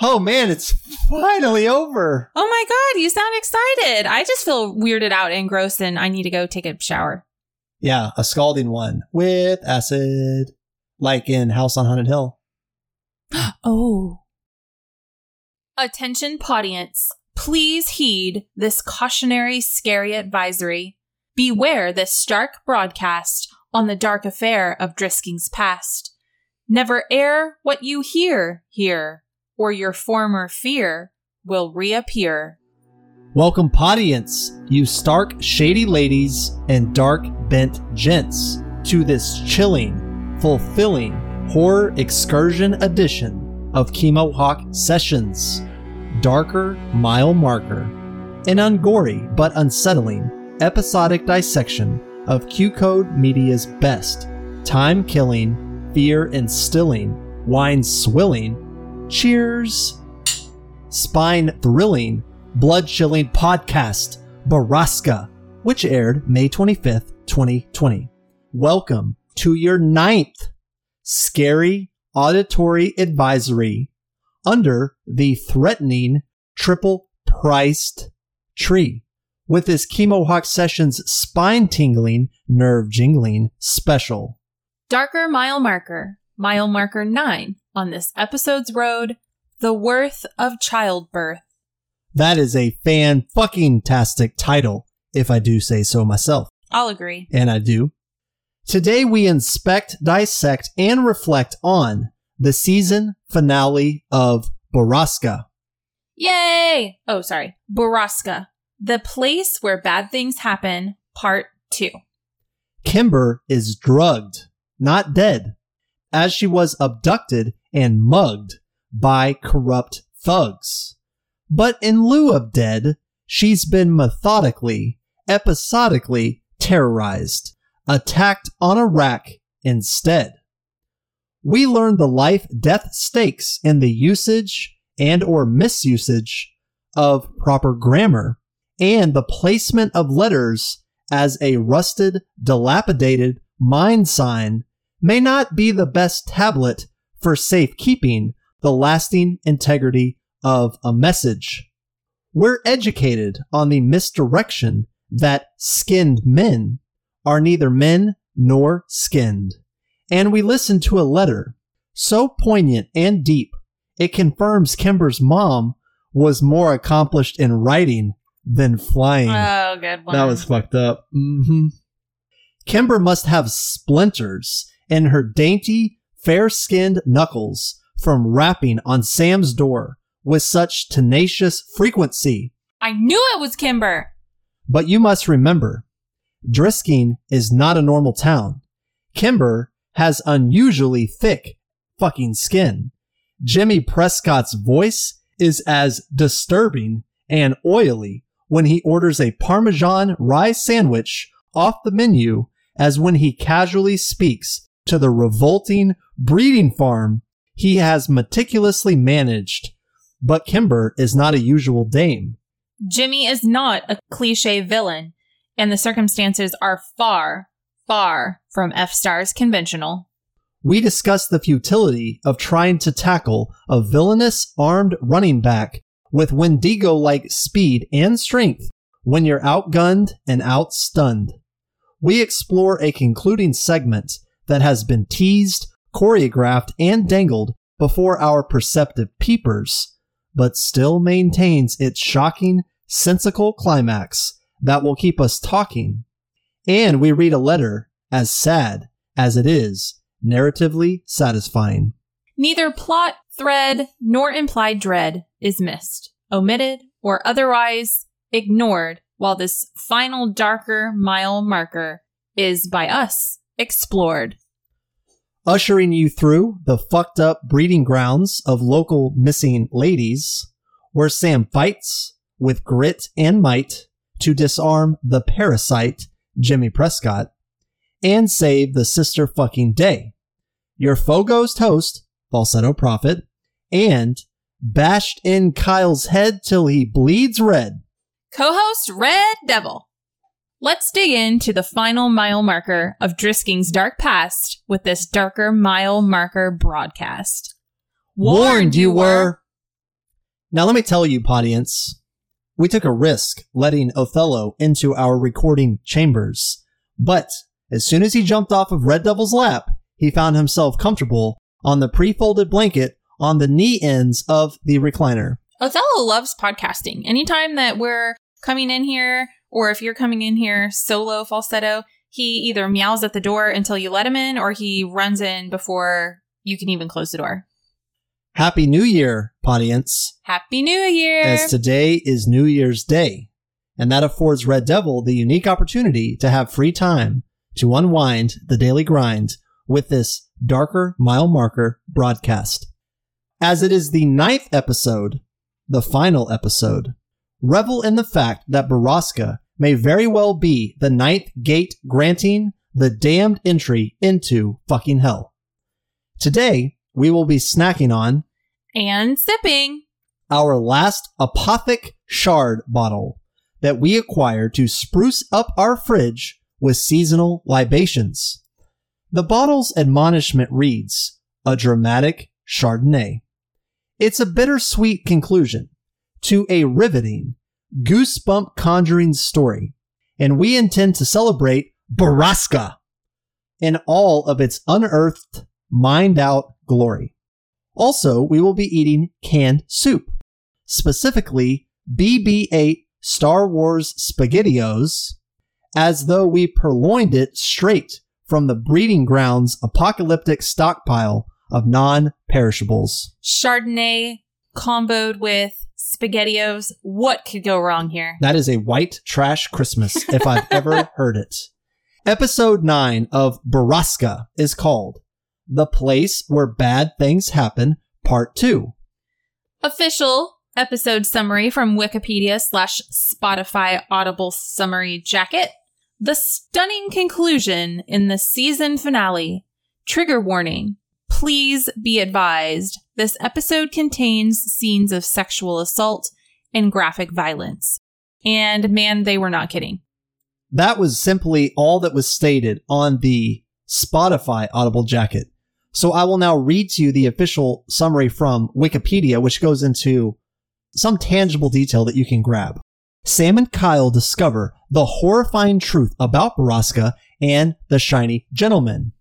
Oh man, it's finally over. Oh my god, you sound excited. I just feel weirded out and gross and I need to go take a shower. Yeah, a scalding one with acid, like in House on Haunted Hill. Oh. Attention, Podience. Please heed this cautionary, scary advisory. Beware this stark broadcast on the dark affair of Drisking's past. Never air what you hear here, or your former fear will reappear. Welcome, Podience, you stark, shady ladies and dark, bent gents, to this chilling, fulfilling horror excursion edition of Chemohawk Sessions. Darker mile marker, an ungory but unsettling episodic dissection of QCODE Media's best time killing, fear instilling, wine swilling, cheers, spine thrilling, blood chilling podcast, Borrasca, which aired May 25th, 2020. Welcome to your ninth scary auditory advisory under the threatening triple priced tree with this Chemohawk Sessions spine tingling, nerve jingling special. Darker mile marker, mile marker 9 on this episode's road, The Worth of Childbirth. That is a fan fucking tastic title, if I do say so myself. I'll agree. And I do. Today we inspect, dissect, and reflect on the season finale of Borrasca. Yay! Oh, sorry. Borrasca, the place where bad things happen, part two. Kimber is drugged, not dead, as she was abducted and mugged by corrupt thugs. But in lieu of dead, she's been methodically, episodically terrorized, attacked on a rack instead. We learn the life death stakes in the usage and or misusage of proper grammar and the placement of letters as a rusted, dilapidated mind sign may not be the best tablet for safekeeping the lasting integrity of a message. We're educated on the misdirection that skinned men are neither men nor skinned. And we listen to a letter so poignant and deep, it confirms Kimber's mom was more accomplished in writing than flying. Oh, good one. That was fucked up. hmm Kimber must have splinters in her dainty, fair skinned knuckles from rapping on Sam's door with such tenacious frequency. I knew it was Kimber. But you must remember, Drisking is not a normal town. Kimber has unusually thick fucking skin. Jimmy Prescott's voice is as disturbing and oily when he orders a Parmesan rye sandwich off the menu as when he casually speaks to the revolting breeding farm he has meticulously managed. But Kimber is not a usual dame. Jimmy is not a cliche villain, and the circumstances are far, far from F Star's conventional. We discuss the futility of trying to tackle a villainous armed running back with Wendigo like speed and strength when you're outgunned and outstunned. We explore a concluding segment that has been teased, choreographed, and dangled before our perceptive peepers, but still maintains its shocking, sensical climax that will keep us talking. And we read a letter as sad as it is narratively satisfying. Neither plot, thread, nor implied dread is missed, omitted, or otherwise ignored while this final darker mile marker is by us explored. Ushering you through the fucked up breeding grounds of local missing ladies, where Sam fights with grit and might to disarm the parasite, Jimmy Prescott, and save the sister fucking day. Your Fogos host, Falsetto Prophet, and bashed in Kyle's head till he bleeds red. Co host Red Devil. Let's dig into the final mile marker of Drisking's dark past with this darker mile marker broadcast. Warned you were. Now, let me tell you, audience, we took a risk letting Othello into our recording chambers. But as soon as he jumped off of Red Devil's lap, he found himself comfortable on the pre folded blanket on the knee ends of the recliner. Othello loves podcasting. Anytime that we're coming in here, or if you're coming in here solo falsetto, he either meows at the door until you let him in, or he runs in before you can even close the door. Happy New Year, audience, Happy New Year! as today is New Year's Day. And that affords Red Devil the unique opportunity to have free time to unwind the daily grind with this darker mile marker broadcast. As it is the ninth episode, the final episode, revel in the fact that Borrasca may very well be the ninth gate granting the damned entry into fucking hell. Today, we will be snacking on and sipping. our last apothic shard bottle that we acquired to spruce up our fridge with seasonal libations. The bottle's admonishment reads, a dramatic Chardonnay. It's a bittersweet conclusion to a riveting, goosebump conjuring story, and we intend to celebrate Borrasca in all of its unearthed, mined out glory. Also, we will be eating canned soup, specifically BB 8 Star Wars SpaghettiOs, as though we purloined it straight from the breeding grounds apocalyptic stockpile of non perishables. Chardonnay comboed with SpaghettiOs. What could go wrong here? That is a white trash Christmas if I've ever heard it. Episode 9 of Borrasca is called The Place Where Bad Things Happen, Part 2. Official episode summary from Wikipedia slash Spotify Audible Summary Jacket. The stunning conclusion in the season finale. Trigger warning. Please be advised. This episode contains scenes of sexual assault and graphic violence. And man, they were not kidding. That was simply all that was stated on the Spotify Audible jacket. So I will now read to you the official summary from Wikipedia, which goes into some tangible detail that you can grab. Sam and Kyle discover the horrifying truth about Borrasca and the Shiny Gentleman.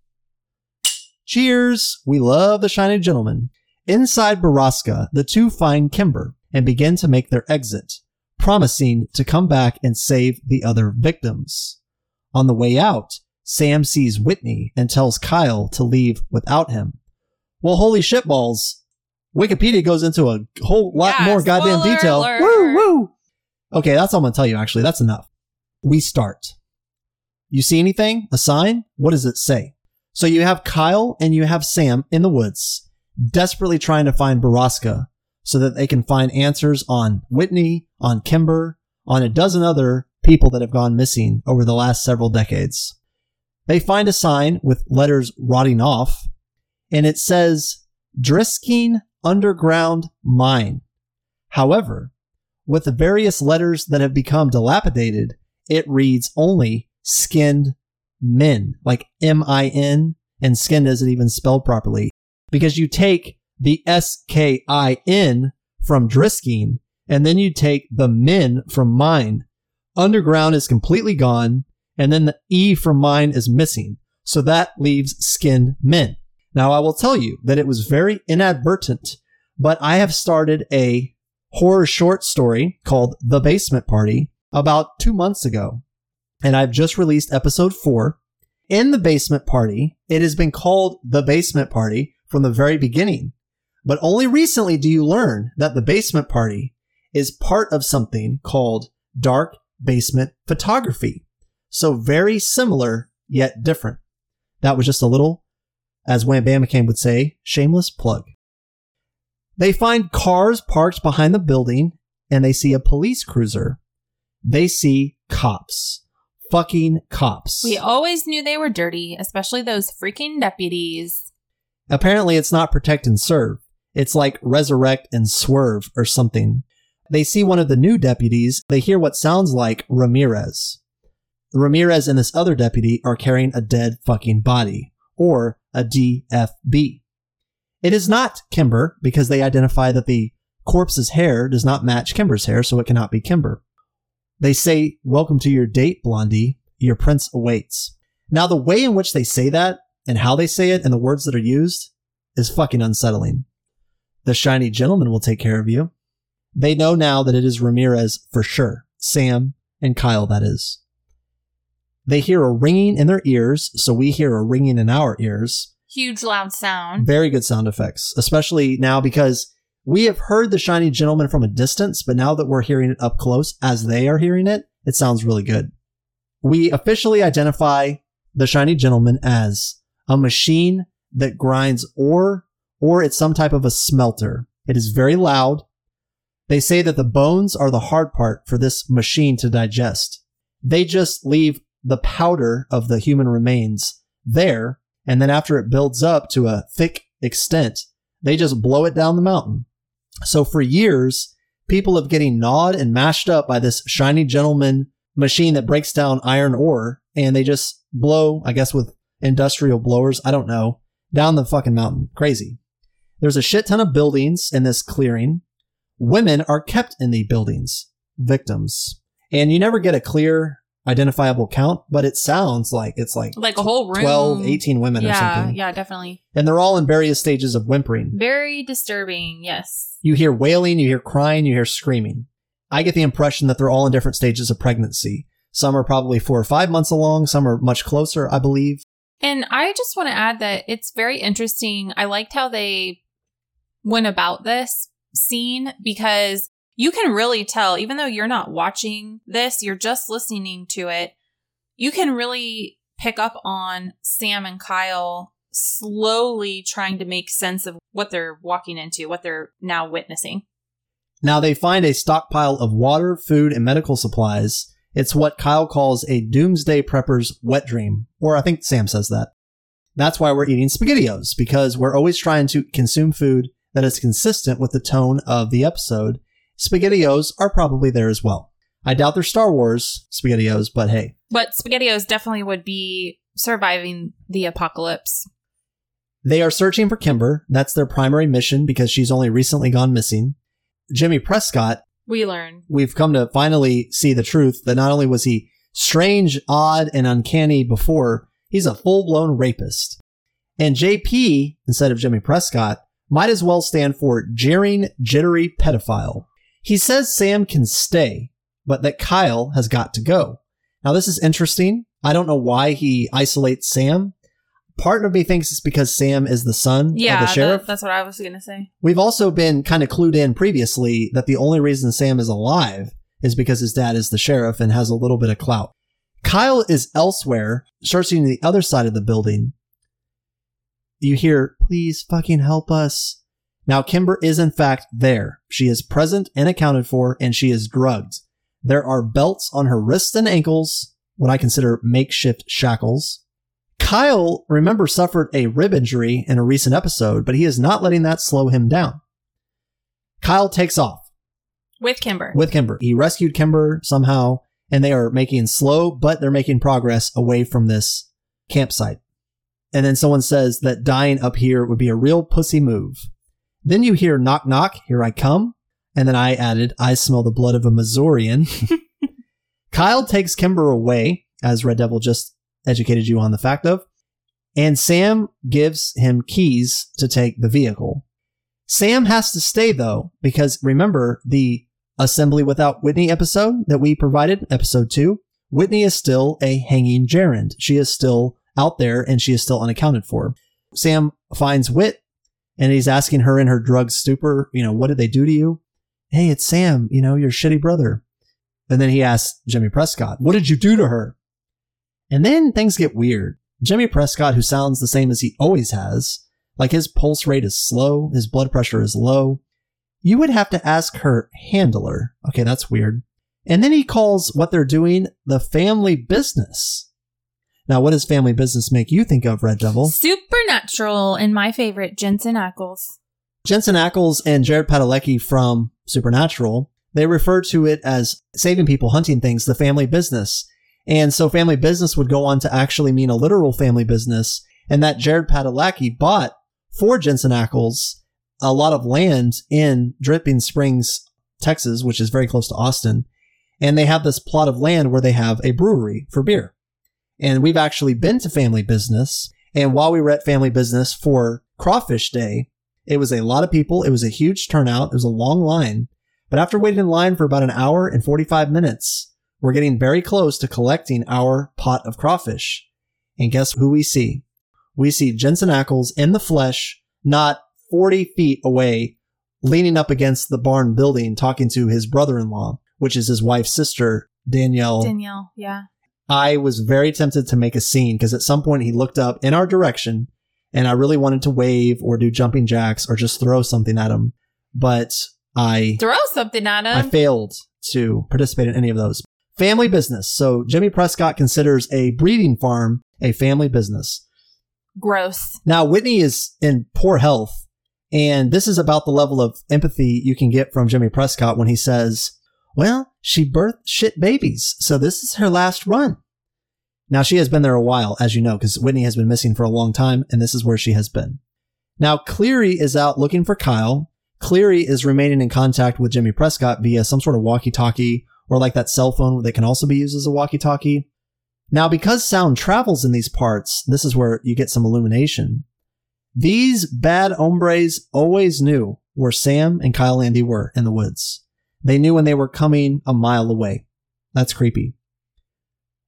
Cheers! We love the Shiny Gentleman. Inside Borrasca, the two find Kimber and begin to make their exit, promising to come back and save the other victims. On the way out, Sam sees Whitney and tells Kyle to leave without him. Well, holy shitballs. Wikipedia goes into a whole lot Yeah, more goddamn detail. alert. Woo, woo. Okay, that's all I'm gonna tell you, actually. That's enough. We start. You see anything? A sign? What does it say? So you have Kyle and you have Sam in the woods, desperately trying to find Borrasca so that they can find answers on Whitney, on Kimber, on a dozen other people that have gone missing over the last several decades. They find a sign with letters rotting off, and it says Drisking Underground Mine. However, with the various letters that have become dilapidated, it reads only skinned men, like M I N, and skinned isn't even spelled properly. Because you take the S K I N from Drisking, and then you take the men from mine. Underground is completely gone, and then the E from mine is missing. So that leaves skinned men. Now I will tell you that it was very inadvertent, but I have started a horror short story called The Basement Party about two months ago. And I've just released episode four. In The Basement Party, it has been called The Basement Party from the very beginning. But only recently do you learn that The Basement Party is part of something called Dark Basement Photography. So very similar, yet different. That was just a little, as Wham Bam would say, shameless plug. They find cars parked behind the building and they see a police cruiser. They see cops. Fucking cops. We always knew they were dirty, especially those freaking deputies. Apparently, it's not protect and serve. It's like resurrect and swerve or something. They see one of the new deputies. They hear what sounds like Ramirez. Ramirez and this other deputy are carrying a dead fucking body, or a DFB. It is not Kimber because they identify that the Corpse's hair does not match Kimber's hair, so it cannot be Kimber. They say, Welcome to your date, Blondie. Your prince awaits. Now, the way in which they say that and how they say it and the words that are used is fucking unsettling. The shiny gentleman will take care of you. They know now that it is Ramirez for sure. Sam and Kyle, that is. They hear a ringing in their ears, so we hear a ringing in our ears. Huge loud sound. Very good sound effects, especially now because we have heard the shiny gentleman from a distance, but now that we're hearing it up close as they are hearing it, it sounds really good. We officially identify the shiny gentleman as a machine that grinds ore or it's some type of a smelter. It is very loud. They say that the bones are the hard part for this machine to digest. They just leave the powder of the human remains there, and then after it builds up to a thick extent, they just blow it down the mountain. So for years, people have getting gnawed and mashed up by this shiny gentleman machine that breaks down iron ore, and they just blow, I guess with industrial blowers, I don't know, down the fucking mountain. Crazy. There's a shit ton of buildings in this clearing. Women are kept in the buildings, victims. And you never get a clear identifiable count, but it sounds like it's like Like a whole room. 12, 18 women or Yeah, something. yeah, definitely. And they're all in various stages of whimpering. Very disturbing. Yes. You hear wailing, you hear crying, you hear screaming. I get the impression that they're all in different stages of pregnancy. Some are probably four or five months along, some are much closer, I believe. And I just want to add that it's very interesting. I liked how they went about this scene because you can really tell, even though you're not watching this, you're just listening to it, you can really pick up on Sam and Kyle slowly trying to make sense of what they're walking into, what they're now witnessing. Now they find a stockpile of water, food, and medical supplies. It's what Kyle calls a doomsday prepper's wet dream, or I think Sam says that. That's why we're eating SpaghettiOs, because we're always trying to consume food that is consistent with the tone of the episode. SpaghettiOs are probably there as well. I doubt they're Star Wars SpaghettiOs, but hey. But SpaghettiOs definitely would be surviving the apocalypse. They are searching for Kimber. That's their primary mission because she's only recently gone missing. Jimmy Prescott, We learn. we've come to finally see the truth that not only was he strange, odd, and uncanny before, he's a full blown rapist. And JP, instead of Jimmy Prescott, might as well stand for jeering, jittery pedophile. He says Sam can stay, but that Kyle has got to go. Now, this is interesting. I don't know why he isolates Sam. Part of me thinks it's because Sam is the son Yeah, of the sheriff. that- that's what I was going to say. We've also been kind of clued in previously that the only reason Sam is alive is because his dad is the sheriff and has a little bit of clout. Kyle is elsewhere, searching the other side of the building. You hear, please fucking help us. Now, Kimber is in fact there. She is present and accounted for, and she is drugged. There are belts on her wrists and ankles, what I consider makeshift shackles. Kyle, remember, suffered a rib injury in a recent episode, but he is not letting that slow him down. Kyle takes off With Kimber. with Kimber. He rescued Kimber somehow, and they are making slow, but they're making progress away from this campsite. And then someone says that dying up here would be a real pussy move. Then you hear knock knock, here I come. And then I added, I smell the blood of a Missourian. Kyle takes Kimber away, as Red Devil just educated you on the fact of, and Sam gives him keys to take the vehicle. Sam has to stay though, because remember the Assembly Without Whitney episode that we provided, episode two? Whitney is still a hanging gerund. She is still out there and she is still unaccounted for. Sam finds Wit and he's asking her in her drug stupor, you know, what did they do to you? Hey, it's Sam, you know, your shitty brother. And then he asks Jimmy Prescott, what did you do to her? And then things get weird. Jimmy Prescott, who sounds the same as he always has, like his pulse rate is slow, his blood pressure is low. You would have to ask her handler. Okay, that's weird. And then he calls what they're doing the family business. Now, what does family business make you think of, Red Devil? Supernatural and my favorite, Jensen Ackles. Jensen Ackles and Jared Padalecki from Supernatural, they refer to it as saving people, hunting things, the family business. And so family business would go on to actually mean a literal family business. And that Jared Padalecki bought for Jensen Ackles a lot of land in Dripping Springs, Texas, which is very close to Austin. And they have this plot of land where they have a brewery for beer. And we've actually been to Family Business. And while we were at Family Business for Crawfish Day, it was a lot of people. It was a huge turnout. It was a long line. But after waiting in line for about an hour and 45 minutes, we're getting very close to collecting our pot of crawfish. And guess who we see? We see Jensen Ackles in the flesh, not 40 feet away, leaning up against the barn building, talking to his brother in law, which is his wife's sister, Danielle. Danielle, yeah. I was very tempted to make a scene because at some point he looked up in our direction and I really wanted to wave or do jumping jacks or just throw something at him. But I Throw something at him. I failed to participate in any of those. Family business. So Jimmy Prescott considers a breeding farm a family business. Gross. Now Whitney is in poor health, and this is about the level of empathy you can get from Jimmy Prescott when he says, "Well, she birthed shit babies, so this is her last run." Now she has been there a while, as you know, because Whitney has been missing for a long time, and this is where she has been. Now Cleary is out looking for Kyle. Cleary is remaining in contact with Jimmy Prescott via some sort of walkie-talkie or like that cell phone that can also be used as a walkie-talkie. Now, because sound travels in these parts, this is where you get some illumination. These bad hombres always knew where Sam and Kyle Landy were in the woods. They knew when they were coming a mile away. That's creepy.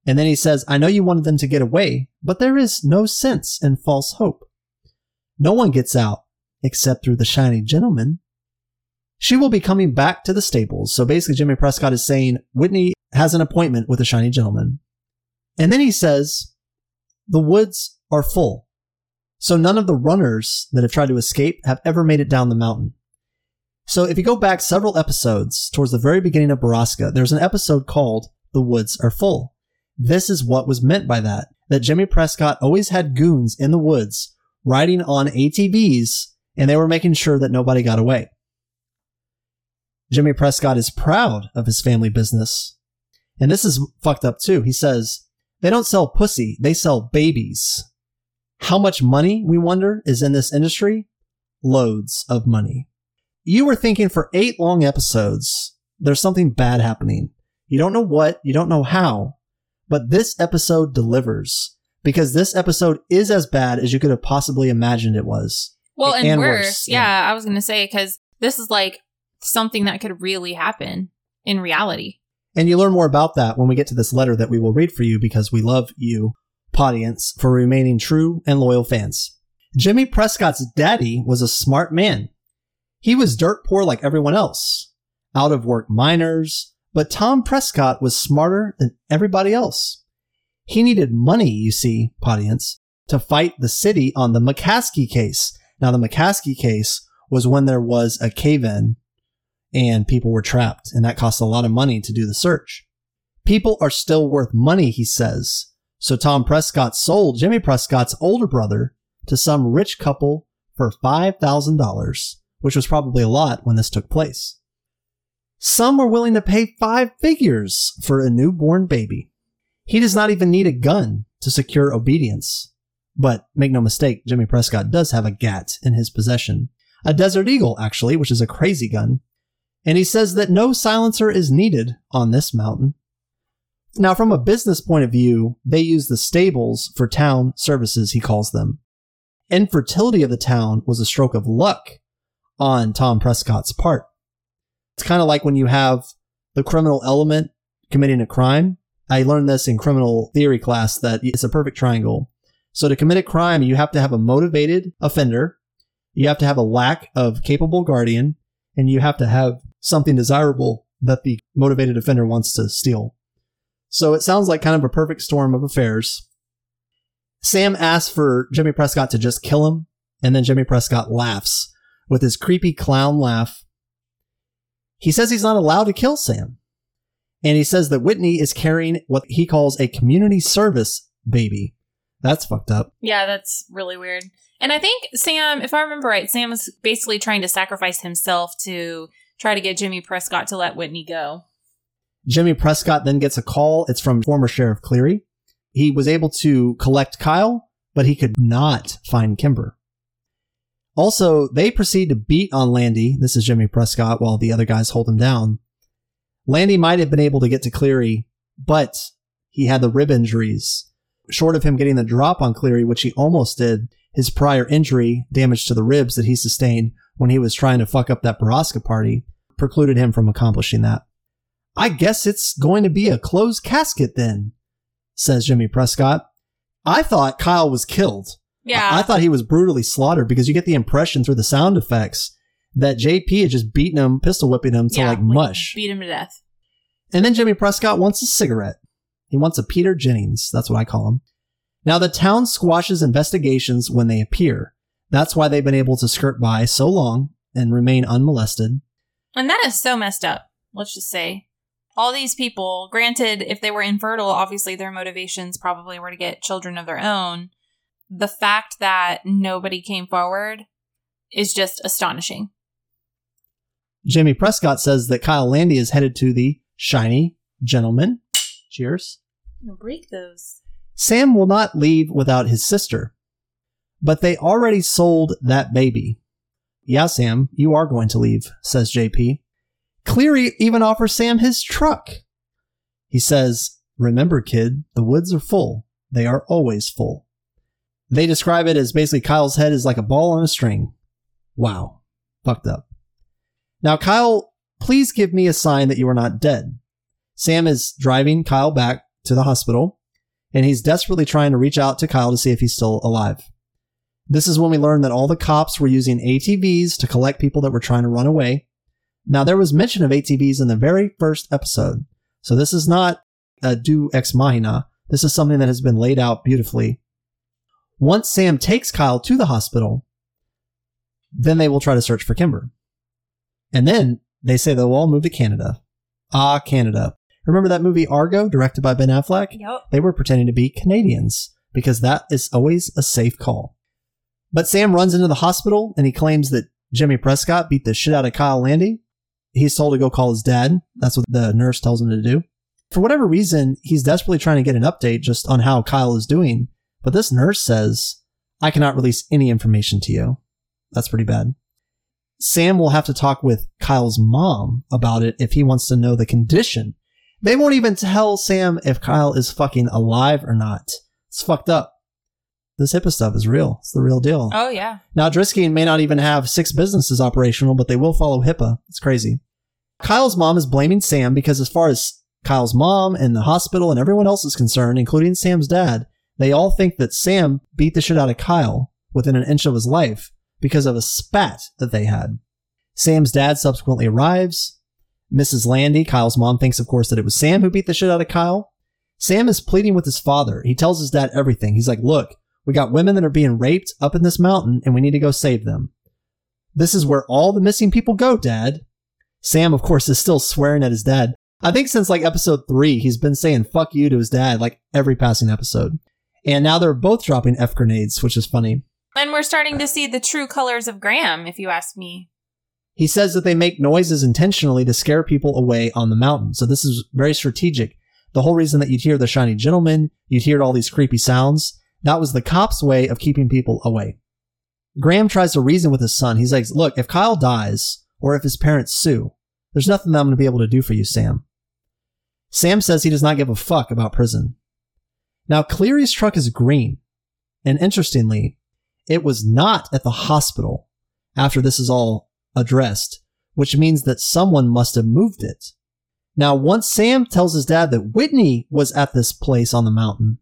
And then he says, I know you wanted them to get away, but there is no sense in false hope. No one gets out except through the shiny gentleman. She will be coming back to the stables. So basically, Jimmy Prescott is saying Whitney has an appointment with the shiny gentleman. And then he says, the woods are full. So none of the runners that have tried to escape have ever made it down the mountain. So if you go back several episodes towards the very beginning of Borrasca, there's an episode called The Woods Are Full. This is what was meant by that. That Jimmy Prescott always had goons in the woods riding on ATVs and they were making sure that nobody got away. Jimmy Prescott is proud of his family business. And this is fucked up too. He says, they don't sell pussy, they sell babies. How much money, we wonder, is in this industry? Loads of money. You were thinking for eight long episodes, there's something bad happening. You don't know what, you don't know how, but this episode delivers because this episode is as bad as you could have possibly imagined it was. Well, and, And worse. worse, Yeah, yeah. I was going to say, because this is like something that could really happen in reality. And you learn more about that when we get to this letter that we will read for you because we love you, audience, for remaining true and loyal fans. Jimmy Prescott's daddy was a smart man. He was dirt poor like everyone else, out of work miners, but Tom Prescott was smarter than everybody else. He needed money, you see, audience, to fight the city on the McCaskey case. Now, the McCaskey case was when there was a cave in and people were trapped, and that cost a lot of money to do the search. People are still worth money, he says. So Tom Prescott sold Jimmy Prescott's older brother to some rich couple for $5,000, which was probably a lot when this took place. Some were willing to pay five figures for a newborn baby. He does not even need a gun to secure obedience. But make no mistake, Jimmy Prescott does have a GAT in his possession. A Desert Eagle, actually, which is a crazy gun. And he says that no silencer is needed on this mountain. Now, from a business point of view, they use the stables for town services, he calls them. Infertility of the town was a stroke of luck on Tom Prescott's part. It's kind of like when you have the criminal element committing a crime. I learned this in criminal theory class that it's a perfect triangle. So to commit a crime, you have to have a motivated offender, you have to have a lack of capable guardian, and you have to have something desirable that the motivated offender wants to steal. So it sounds like kind of a perfect storm of affairs. Sam asks for Jimmy Prescott to just kill him, and then Jimmy Prescott laughs with his creepy clown laugh. He says he's not allowed to kill Sam. And he says that Whitney is carrying what he calls a community service baby. That's fucked up. Yeah, that's really weird. And I think Sam, if I remember right, Sam was basically trying to sacrifice himself to try to get Jimmy Prescott to let Whitney go. Jimmy Prescott then gets a call. It's from former Sheriff Cleary. He was able to collect Kyle, but he could not find Kimber. Also, they proceed to beat on Landy. This is Jimmy Prescott while the other guys hold him down. Landy might have been able to get to Cleary, but he had the rib injuries. Short of him getting the drop on Cleary, which he almost did, his prior injury, damage to the ribs that he sustained when he was trying to fuck up that Borrasca party, precluded him from accomplishing that. I guess it's going to be a closed casket then, says Jimmy Prescott. I thought Kyle was killed. Yeah. I, I thought he was brutally slaughtered because you get the impression through the sound effects that JP had just beaten him, pistol whipping him to Yeah, like mush. Beat him to death. And then Jimmy Prescott wants a cigarette. He wants a Peter Jennings. That's what I call him. Now, the town squashes investigations when they appear. That's why they've been able to skirt by so long and remain unmolested. And that is so messed up. Let's just say. All these people, granted, if they were infertile, obviously their motivations probably were to get children of their own. The fact that nobody came forward is just astonishing. Jimmy Prescott says that Kyle Landy is headed to the shiny gentleman. Cheers. I'm break those. Sam will not leave without his sister. But they already sold that baby. Yeah, Sam, you are going to leave, says JP. Cleary even offers Sam his truck. He says, Remember, kid, the woods are full. They are always full. They describe it as basically Kyle's head is like a ball on a string. Wow. Fucked up. Now, Kyle, please give me a sign that you are not dead. Sam is driving Kyle back to the hospital, and he's desperately trying to reach out to Kyle to see if he's still alive. This is when we learn that all the cops were using ATVs to collect people that were trying to run away. Now, there was mention of ATVs in the very first episode, so this is not a deus ex machina. This is something that has been laid out beautifully. Once Sam takes Kyle to the hospital, then they will try to search for Kimber. And then they say they'll all move to Canada. Ah, Canada. Remember that movie Argo, directed by Ben Affleck? Yep. They were pretending to be Canadians because that is always a safe call. But Sam runs into the hospital and he claims that Jimmy Prescott beat the shit out of Kyle Landy. He's told to go call his dad. That's what the nurse tells him to do. For whatever reason, he's desperately trying to get an update just on how Kyle is doing. But this nurse says, I cannot release any information to you. That's pretty bad. Sam will have to talk with Kyle's mom about it if he wants to know the condition. They won't even tell Sam if Kyle is fucking alive or not. It's fucked up. This HIPAA stuff is real. It's the real deal. Oh yeah. Now, Drisking may not even have six businesses operational, but they will follow HIPAA. It's crazy. Kyle's mom is blaming Sam because, as far as Kyle's mom and the hospital and everyone else is concerned, including Sam's dad, they all think that Sam beat the shit out of Kyle within an inch of his life because of a spat that they had. Sam's dad subsequently arrives. Mrs. Landy, Kyle's mom, thinks, of course, that it was Sam who beat the shit out of Kyle. Sam is pleading with his father. He tells his dad everything. He's like, look, we got women that are being raped up in this mountain and we need to go save them. This is where all the missing people go, dad. Sam, of course, is still swearing at his dad. I think since like episode three, he's been saying fuck you to his dad like every passing episode. And now they're both dropping F grenades, which is funny. And we're starting to see the true colors of Graham, if you ask me. He says that they make noises intentionally to scare people away on the mountain. So this is very strategic. The whole reason that you'd hear the shiny gentleman, you'd hear all these creepy sounds, that was the cops' way of keeping people away. Graham tries to reason with his son. He's like, look, if Kyle dies, or if his parents sue, there's nothing that I'm going to be able to do for you, Sam. Sam says he does not give a fuck about prison. Now, Cleary's truck is green. And interestingly, it was not at the hospital after this is all addressed, which means that someone must have moved it. Now, once Sam tells his dad that Whitney was at this place on the mountain,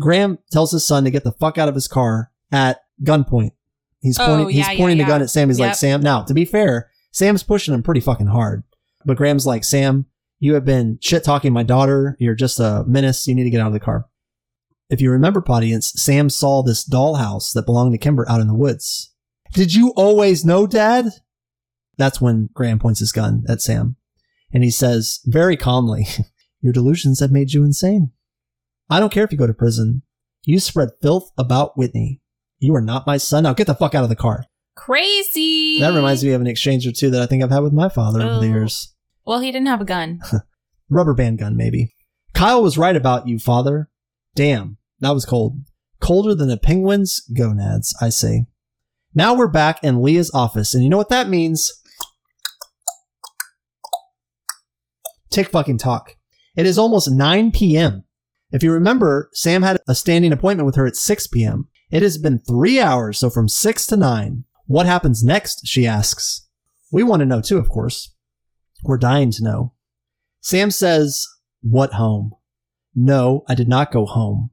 Graham tells his son to get the fuck out of his car at gunpoint. He's Oh, pointing, yeah, he's pointing yeah, the gun at Sam. He's like, Sam, now, to be fair, Sam's pushing him pretty fucking hard. But Graham's like, Sam, you have been shit talking my daughter. You're just a menace. You need to get out of the car. If you remember, audience, Sam saw this dollhouse that belonged to Kimber out in the woods. Did you always know, Dad? That's when Graham points his gun at Sam. And he says, very calmly, Your delusions have made you insane. I don't care if you go to prison. You spread filth about Whitney. You are not my son. Now get the fuck out of the car. Crazy. That reminds me of an exchange or two that I think I've had with my father over the Oh. years. Well, he didn't have a gun. Rubber band gun, maybe. Kyle was right about you, father. Damn, that was cold. Colder than a penguin's gonads, I say. Now we're back in Leah's office, and you know what that means? Tick fucking talk. It is almost 9 p.m. If you remember, Sam had a standing appointment with her at 6 p.m. It has been three hours, so from 6 to 9. What happens next? She asks. We want to know too, of course. We're dying to know. Sam says, What home? No, I did not go home.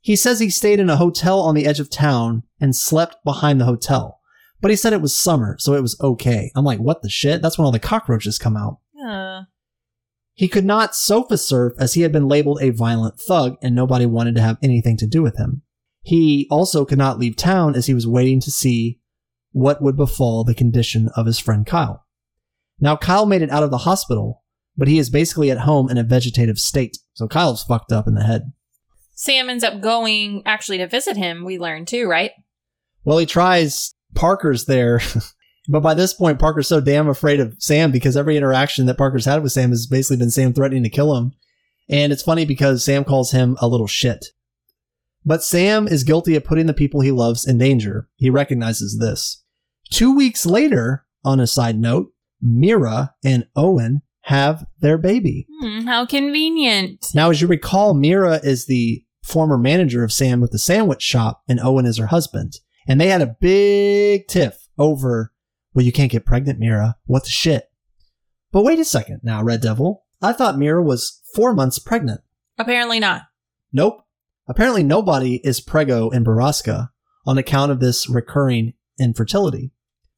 He says he stayed in a hotel on the edge of town and slept behind the hotel. But he said it was summer, so it was okay. I'm like, what the shit? That's when all the cockroaches come out. Uh, He could not sofa surf as he had been labeled a violent thug and nobody wanted to have anything to do with him. He also could not leave town as he was waiting to see what would befall the condition of his friend Kyle. Now, Kyle made it out of the hospital, but he is basically at home in a vegetative state. So Kyle's fucked up in the head. Sam ends up going actually to visit him, we learn too, right? Well, he tries. Parker's there. but by this point, Parker's so damn afraid of Sam because every interaction that Parker's had with Sam has basically been Sam threatening to kill him. And it's funny because Sam calls him a little shit. But Sam is guilty of putting the people he loves in danger. He recognizes this. Two weeks later, on a side note, Mira and Owen have their baby. Hmm, how convenient. Now, as you recall, Mira is the former manager of Sam with the sandwich shop, and Owen is her husband. And they had a big tiff over, well, you can't get pregnant, Mira. What the shit? But wait a second now, Red Devil. I thought Mira was four months pregnant. Apparently not. Nope. Apparently, nobody is prego in Borrasca on account of this recurring infertility.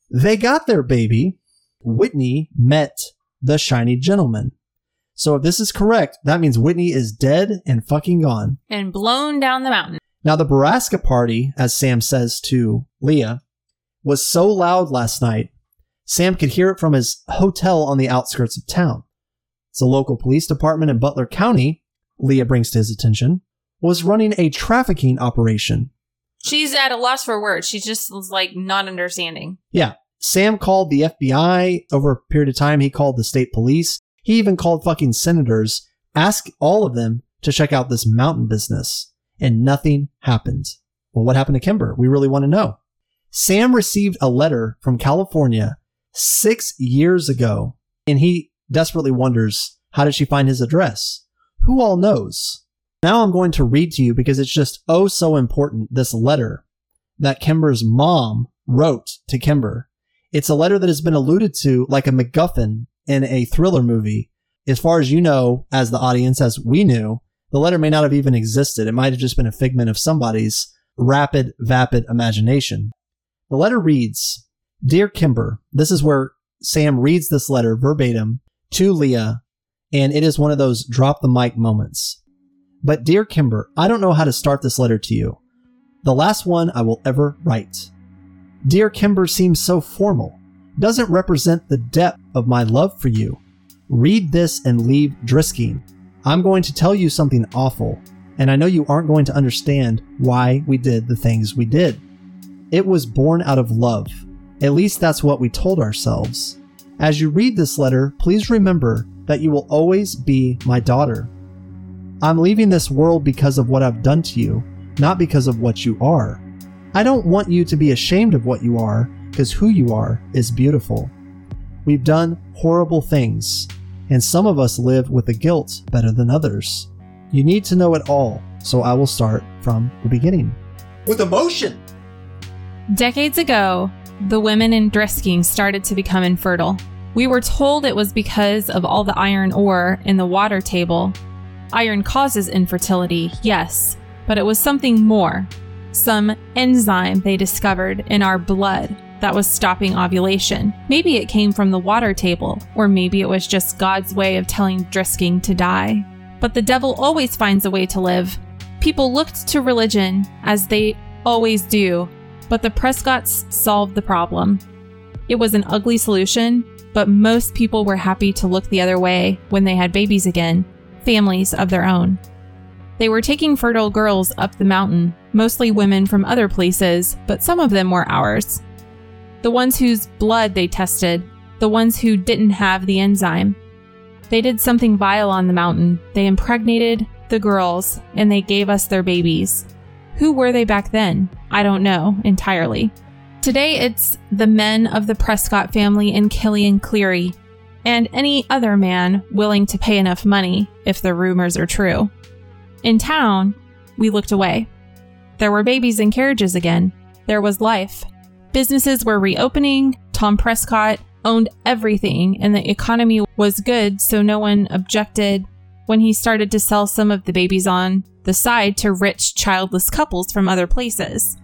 They got their baby. Whitney met the shiny gentleman. So if this is correct, that means Whitney is dead and fucking gone. And blown down the mountain. Now, the Borrasca party, as Sam says to Leah, was so loud last night, Sam could hear it from his hotel on the outskirts of town. The local police department in Butler County, Leah brings to his attention, was running a trafficking operation. She's at a loss for words. She's just like not understanding. Yeah, Sam called the FBI over a period of time. He called the state police. He even called fucking senators, asked all of them to check out this mountain business, and nothing happened. Well, what happened to Kimber? We really want to know. Sam received a letter from California six years ago, and he desperately wonders how did she find his address? Who all knows? Now I'm going to read to you because it's just oh so important this letter that Kimber's mom wrote to Kimber. It's a letter that has been alluded to like a MacGuffin in a thriller movie. As far as you know, as the audience, as we knew, the letter may not have even existed. It might have just been a figment of somebody's rapid, vapid imagination. The letter reads, Dear Kimber, this is where Sam reads this letter verbatim to Leah, and it is one of those drop the mic moments. But dear Kimber, I don't know how to start this letter to you. The last one I will ever write. Dear Kimber seems so formal, doesn't represent the depth of my love for you. Read this and leave Drisking. I'm going to tell you something awful, and I know you aren't going to understand why we did the things we did. It was born out of love. At least that's what we told ourselves. As you read this letter, please remember that you will always be my daughter. I'm leaving this world because of what I've done to you, not because of what you are. I don't want you to be ashamed of what you are, because who you are is beautiful. We've done horrible things, and some of us live with the guilt better than others. You need to know it all, so I will start from the beginning. With emotion! Decades ago, the women in Drisking started to become infertile. We were told it was because of all the iron ore in the water table. Iron causes infertility, yes, but it was something more. Some enzyme they discovered in our blood that was stopping ovulation. Maybe it came from the water table, or maybe it was just God's way of telling Drisking to die. But the devil always finds a way to live. People looked to religion, as they always do, but the Prescotts solved the problem. It was an ugly solution, but most people were happy to look the other way when they had babies again, families of their own. They were taking fertile girls up the mountain, mostly women from other places, but some of them were ours. The ones whose blood they tested, the ones who didn't have the enzyme. They did something vile on the mountain. They impregnated the girls and they gave us their babies. Who were they back then? I don't know entirely. Today, it's the men of the Prescott family and Killian Cleary, and any other man willing to pay enough money if the rumors are true. In town, we looked away. There were babies in carriages again. There was life. Businesses were reopening. Tom Prescott owned everything, and the economy was good, so no one objected when he started to sell some of the babies on the side to rich, childless couples from other places.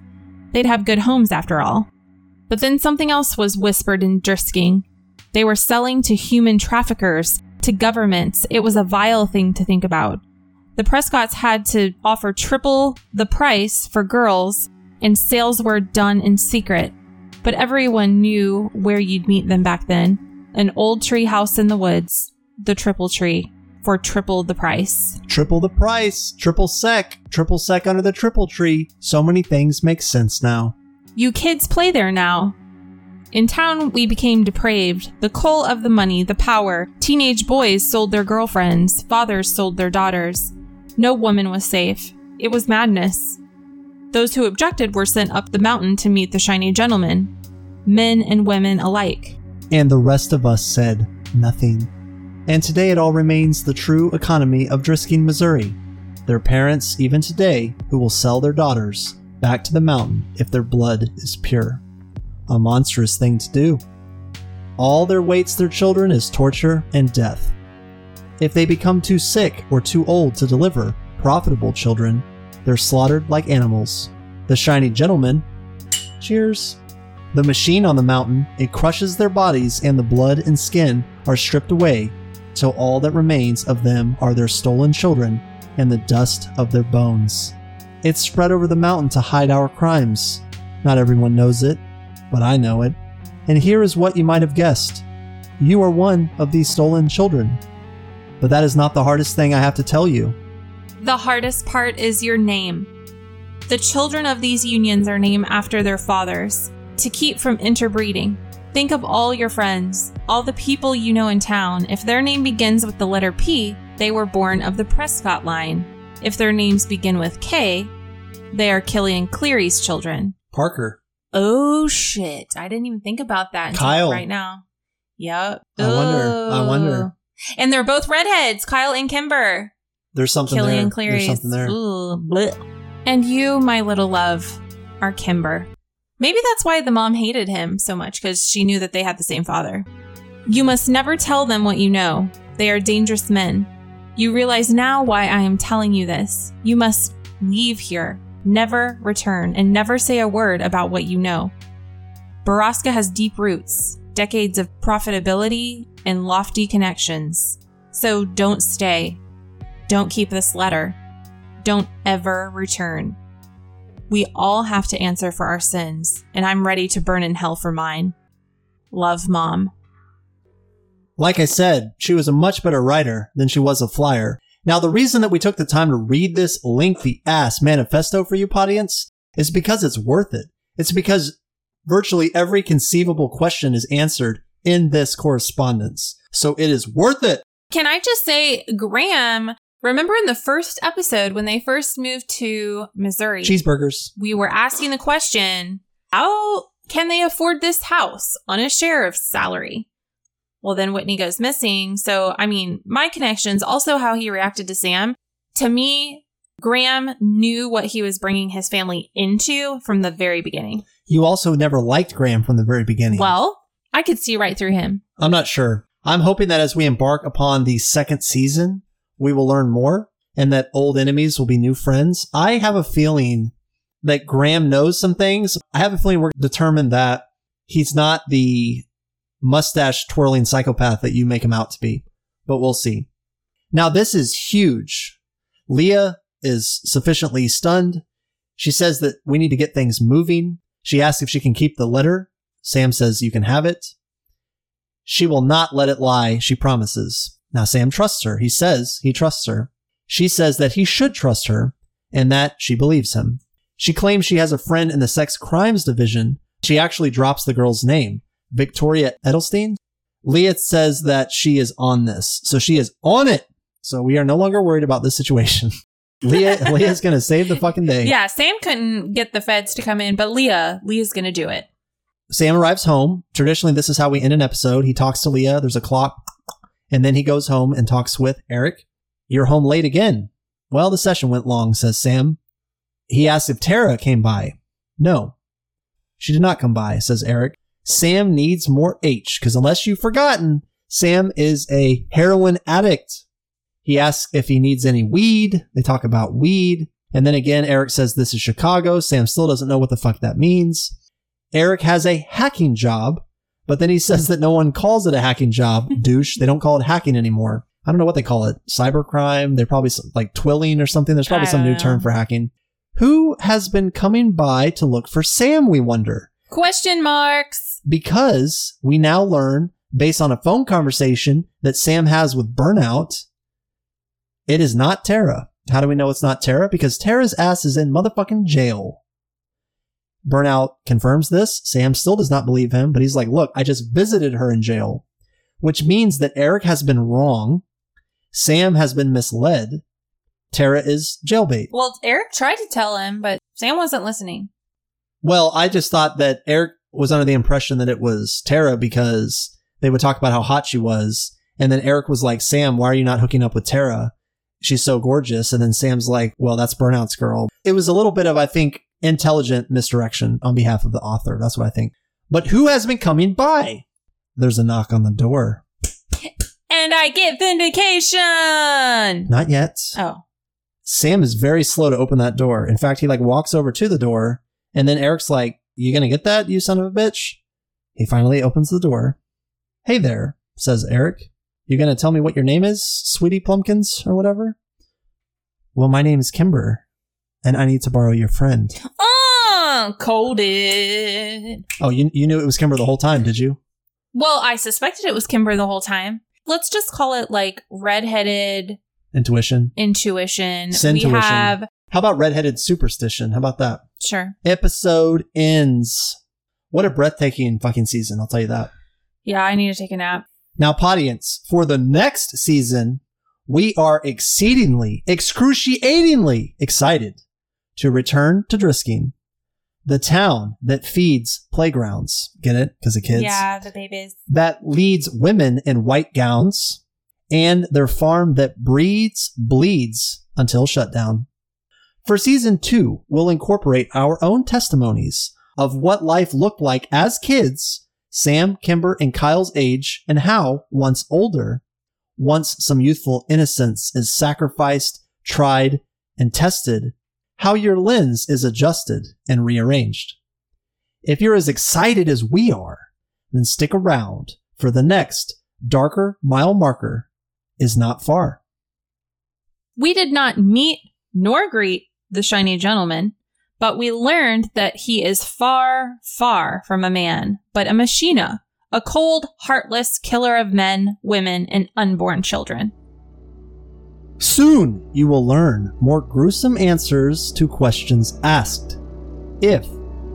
They'd have good homes after all. But then something else was whispered in Drisking. They were selling to human traffickers, to governments. It was a vile thing to think about. The Prescotts had to offer triple the price for girls, and sales were done in secret. But everyone knew where you'd meet them back then an old tree house in the woods, the triple tree, for triple the price. Triple the price, triple sec, triple sec under the triple tree. So many things make sense now. You kids play there now. In town, we became depraved. The coal of the money, the power. Teenage boys sold their girlfriends, fathers sold their daughters. No woman was safe. It was madness. Those who objected were sent up the mountain to meet the shiny gentleman, men and women alike. And the rest of us said nothing. And today it all remains the true economy of Drisking, Missouri. Their parents, even today, who will sell their daughters back to the mountain if their blood is pure. A monstrous thing to do. All there waits their children is torture and death. If they become too sick or too old to deliver profitable children, they're slaughtered like animals. The shiny gentleman, cheers. The machine on the mountain, it crushes their bodies and the blood and skin are stripped away till all that remains of them are their stolen children and the dust of their bones. It's spread over the mountain to hide our crimes. Not everyone knows it, but I know it. And here is what you might have guessed. You are one of these stolen children. But that is not the hardest thing I have to tell you. The hardest part is your name. The children of these unions are named after their fathers to keep from interbreeding. Think of all your friends, all the people you know in town. If their name begins with the letter P, they were born of the Prescott line. If their names begin with K, they are Killian Cleary's children. Parker. Oh shit. I didn't even think about that Kyle. right now. Yep. I wonder. I oh. wonder. And they're both redheads, Kyle and Kimber. There's something Killian there. Cleary's. There's something there. Ooh, bleh. And you, my little love, are Kimber. Maybe that's why the mom hated him so much, because she knew that they had the same father. You must never tell them what you know. They are dangerous men. You realize now why I am telling you this. You must leave here, never return, and never say a word about what you know. Borrasca has deep roots, decades of profitability, and lofty connections. So don't stay. Don't keep this letter. Don't ever return. We all have to answer for our sins, and I'm ready to burn in hell for mine. Love, Mom. Like I said, she was a much better writer than she was a flyer. Now, the reason that we took the time to read this lengthy ass manifesto for you, audience, is because it's worth it. It's because virtually every conceivable question is answered in this correspondence. So it is worth it. Can I just say, Graham, remember in the first episode when they first moved to Missouri? Cheeseburgers. we were asking the question how can they afford this house on a sheriff's salary? Well, then Whitney goes missing. So, I mean, my connections, also how he reacted to Sam. To me, Graham knew what he was bringing his family into from the very beginning. You also never liked Graham from the very beginning. Well, I could see right through him. I'm not sure. I'm hoping that as we embark upon the second season, we will learn more and that old enemies will be new friends. I have a feeling that Graham knows some things. I have a feeling we're determined that he's not the mustache twirling psychopath that you make him out to be, but we'll see. Now, this is huge. Leah is sufficiently stunned. She says that we need to get things moving. She asks if she can keep the letter. Sam says you can have it. She will not let it lie, she promises. Now, Sam trusts her. He says he trusts her. She says that he should trust her and that she believes him. She claims she has a friend in the sex crimes division. She actually drops the girl's name, Victoria Edelstein. Leah says that she is on this. So she is on it. So we are no longer worried about this situation. Leah, Leah's going to save the fucking day. Yeah, Sam couldn't get the feds to come in, but Leah, Leah's going to do it. Sam arrives home. Traditionally, this is how we end an episode. He talks to Leah. There's a clock. And then he goes home and talks with Eric. You're home late again. Well, the session went long, says Sam. He asks if Tara came by. No. She did not come by, says Eric. Sam needs more H, because unless you've forgotten, Sam is a heroin addict. He asks if he needs any weed. They talk about weed. And then again, Eric says this is Chicago. Sam still doesn't know what the fuck that means. Eric has a hacking job, but then he says that no one calls it a hacking job, douche. They don't call it hacking anymore. I don't know what they call it. Cybercrime. They're probably some- like twilling or something. There's probably some new know. term for hacking. Who has been coming by to look for Sam, we wonder? Question marks. Because we now learn, based on a phone conversation that Sam has with Burnout, it is not Tara. How do we know it's not Tara? Because Tara's ass is in motherfucking jail. Burnout confirms this. Sam still does not believe him, but he's like, look, I just visited her in jail, which means that Eric has been wrong. Sam has been misled. Tara is jailbait. Well, Eric tried to tell him, but Sam wasn't listening. Well, I just thought that Eric was under the impression that it was Tara because they would talk about how hot she was. And then Eric was like, Sam, why are you not hooking up with Tara? She's so gorgeous. And then Sam's like, well, that's Burnout's girl. It was a little bit of, I think, intelligent misdirection on behalf of the author. That's what I think. But who has been coming by? There's a knock on the door. And I get vindication. Not yet. Oh, Sam is very slow to open that door. In fact, he like walks over to the door and then Eric's like, you gonna get that, you son of a bitch? He finally opens the door. Hey there, says Eric. You gonna tell me what your name is, sweetie plumpkins or whatever? Well, my name is Kimber and I need to borrow your friend. oh, coded. Oh, you, you knew it was Kimber the whole time, did you? Well, I suspected it was Kimber the whole time. Let's just call it like redheaded Intuition. intuition. We have How about redheaded superstition? How about that? sure. Episode ends. What a breathtaking fucking season, I'll tell you that. Yeah, I need to take a nap. Now, Podience, for the next season, we are exceedingly, excruciatingly excited to return to Drisking, the town that feeds playgrounds. Get it? Because the kids. Yeah, the babies. That leads women in white gowns and their farm that breeds, bleeds until shutdown. For season two, we'll incorporate our own testimonies of what life looked like as kids, Sam, Kimber, and Kyle's age, and how, once older, once some youthful innocence is sacrificed, tried, and tested, how your lens is adjusted and rearranged. If you're as excited as we are, then stick around for the next darker mile marker is not far. We did not meet nor greet the shiny gentleman, but we learned that he is far, far from a man, but a machina, a cold, heartless killer of men, women, and unborn children. Soon you will learn more gruesome answers to questions asked. If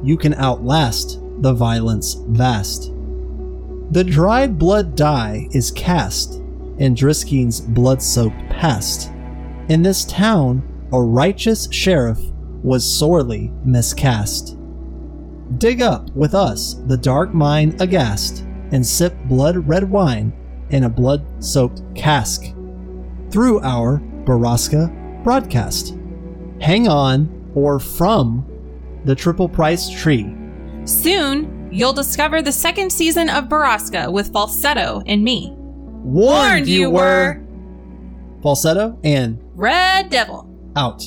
you can outlast the violence vast. The dried blood die is cast in Drisking's blood soaked past. In this town, a righteous sheriff was sorely miscast. Dig up with us the dark mine aghast and sip blood red wine in a blood soaked cask through our Borrasca broadcast. Hang on or from the triple price tree. Soon, you'll discover the second season of Borrasca with Falsetto and me. Warned you were falsetto and Red Devil. out.